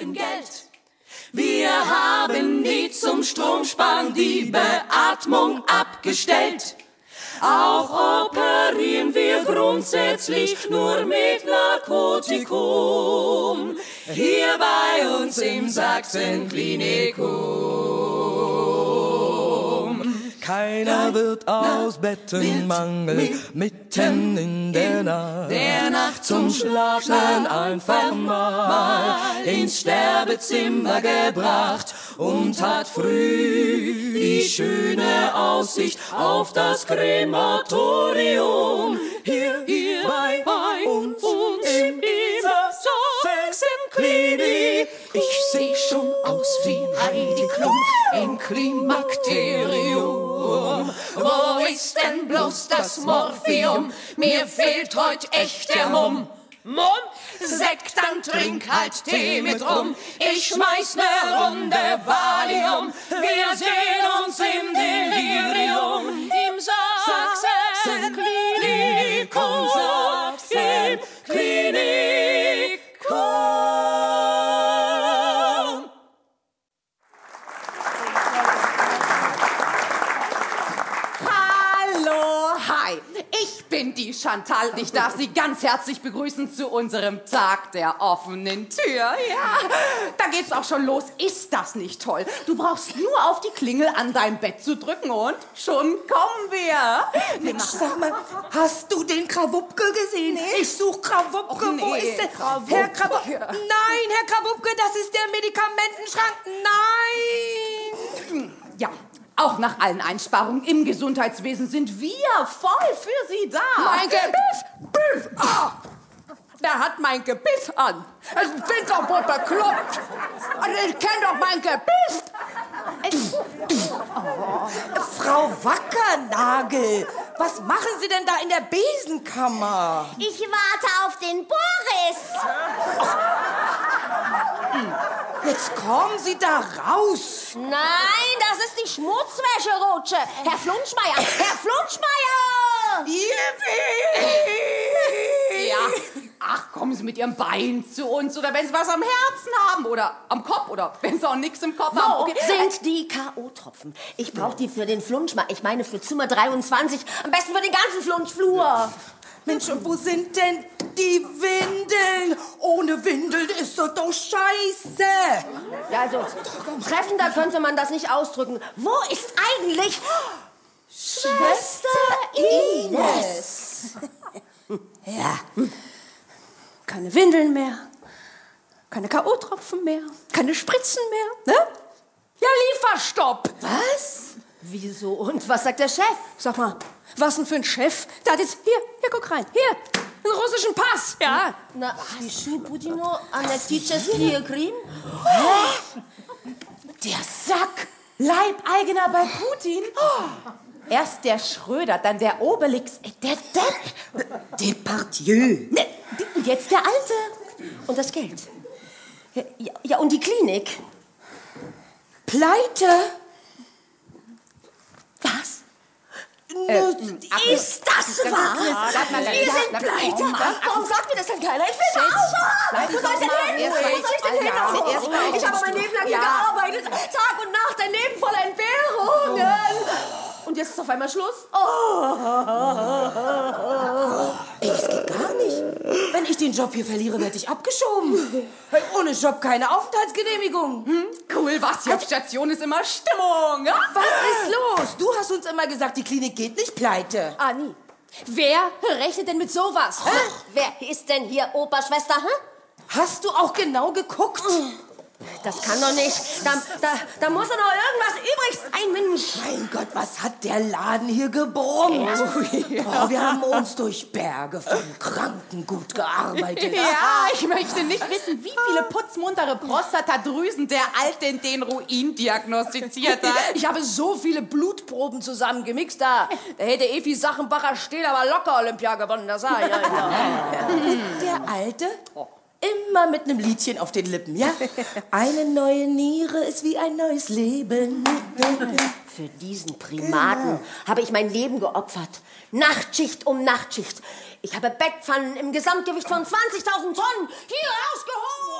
im Geld. Wir haben nie zum Stromsparen die Beatmung abgestellt. Auch operieren wir grundsätzlich nur mit Narkotikum. Hier bei uns im Sachsenklinikum. Keiner wird aus Bettenmangel mitten in der Nacht, Der Nacht zum Schlafen einfach mal ins Sterbezimmer gebracht und hat früh die schöne Aussicht auf das Krematorium. Hier, hier bei, bei uns, in dieser Sachsenklinik. Ich seh schon aus wie Heidi Klum im Klimakterium. Bloß das Morphium? Mir fehlt heut echt der Mumm. Mumm? Sekt, dann trink halt Tee mit rum. Ich schmeiß ne Runde Valium. Wir sehen uns im Delirium. Bin die Chantal. Ich darf Sie ganz herzlich begrüßen zu unserem Tag der offenen Tür. Ja, da geht's auch schon los. Ist das nicht toll? Du brauchst nur auf die Klingel an dein Bett zu drücken und schon kommen wir. Mensch, sag mal, hast du den Krawupke gesehen? Ich such Krawupke. Nee, Wo ist der? Krawupke. Herr Krawupke. Nein, Herr Krawupke, das ist der Medikamentenschrank. Nein. Ja, auch nach allen Einsparungen im Gesundheitswesen sind wir voll für Sie da. Mein Gebiss. Biff. Ah. Der hat mein Gebiss an. Ich bin doch wohl bekloppt. Also ich kenn doch mein Gebiss. Frau Wackernagel, was machen Sie denn da in der Besenkammer? Ich warte auf den Boris. Jetzt kommen Sie da raus. Nein, das ist die Schmutzwäscherutsche. Herr Flunschmeier, Herr Flunschmeier! Yippie! Ja. Ach, kommen Sie mit Ihrem Bein zu uns oder wenn Sie was am Herzen haben oder am Kopf oder wenn Sie auch nichts im Kopf haben. Wo Okay. sind die K.O.-Tropfen? Ich brauche die für den Flunschmeier. Ich meine für Zimmer 23. Am besten für den ganzen Flunschflur. Mensch, und wo sind denn die Windeln? Ohne Windeln ist das doch scheiße. Ja, also, treffender könnte man das nicht ausdrücken. Wo ist eigentlich Schwester Ines? Ja. Keine Windeln mehr. Keine K.O.-Tropfen mehr. Keine Spritzen mehr. Ne? Ja, Lieferstopp. Was? Wieso? Und was sagt der Chef? Sag mal, was denn für ein Chef? Da hat jetzt, hier, hier, guck rein. Hier, einen russischen Pass, ja? Na, Shishu Budino Anekticheski Krim? Der Sack! Leibeigener bei Putin? Erst der Schröder, dann der Obelix, der Depp. Departieu. Ne, jetzt der Alte. Und das Geld. Ja, ja, und die Klinik. Pleite. Äh, Ist das wahr? Wir sind pleite. Oh. Warum sagt mir das denn keiner? Ich bin außer. Wo soll ich denn hin? Wo soll ich denn hin? Oh, Ich habe mein Leben lang hier gearbeitet. Tag und Nacht, ein Leben voller Entbehrungen. Und jetzt ist auf einmal Schluss? Ey, das geht gar nicht. Wenn ich den Job hier verliere, werde ich abgeschoben. Ohne Job keine Aufenthaltsgenehmigung. Hm? Cool, was? Hier auf Station ist immer Stimmung. Ja? Was ist los? Du hast uns immer gesagt, die Klinik geht nicht pleite. Ah, nie. Wer rechnet denn mit sowas? Hä? Wer ist denn hier Opa-Schwester? Hm? Hast du auch genau geguckt? Das kann doch nicht. Da, da, da muss doch noch irgendwas übrig sein, Mensch. Mein Gott, was hat der Laden hier gebrummt? Oh, wir haben uns durch Berge von Kranken gut gearbeitet. Ja, ich möchte nicht wissen, wie viele putzmuntere Prostatadrüsen der Alte in den Ruin diagnostiziert hat. Ich habe so viele Blutproben zusammengemixt, da, da hätte Evi Sachenbacher Stehl aber locker Olympia gewonnen, das sah ich ja. ja. Der Alte? Immer mit einem Liedchen auf den Lippen, ja? Eine neue Niere ist wie ein neues Leben. Für diesen Primaten habe ich mein Leben geopfert. Nachtschicht um Nachtschicht. Ich habe Bettpfannen im Gesamtgewicht von 20.000 Tonnen hier rausgeholt.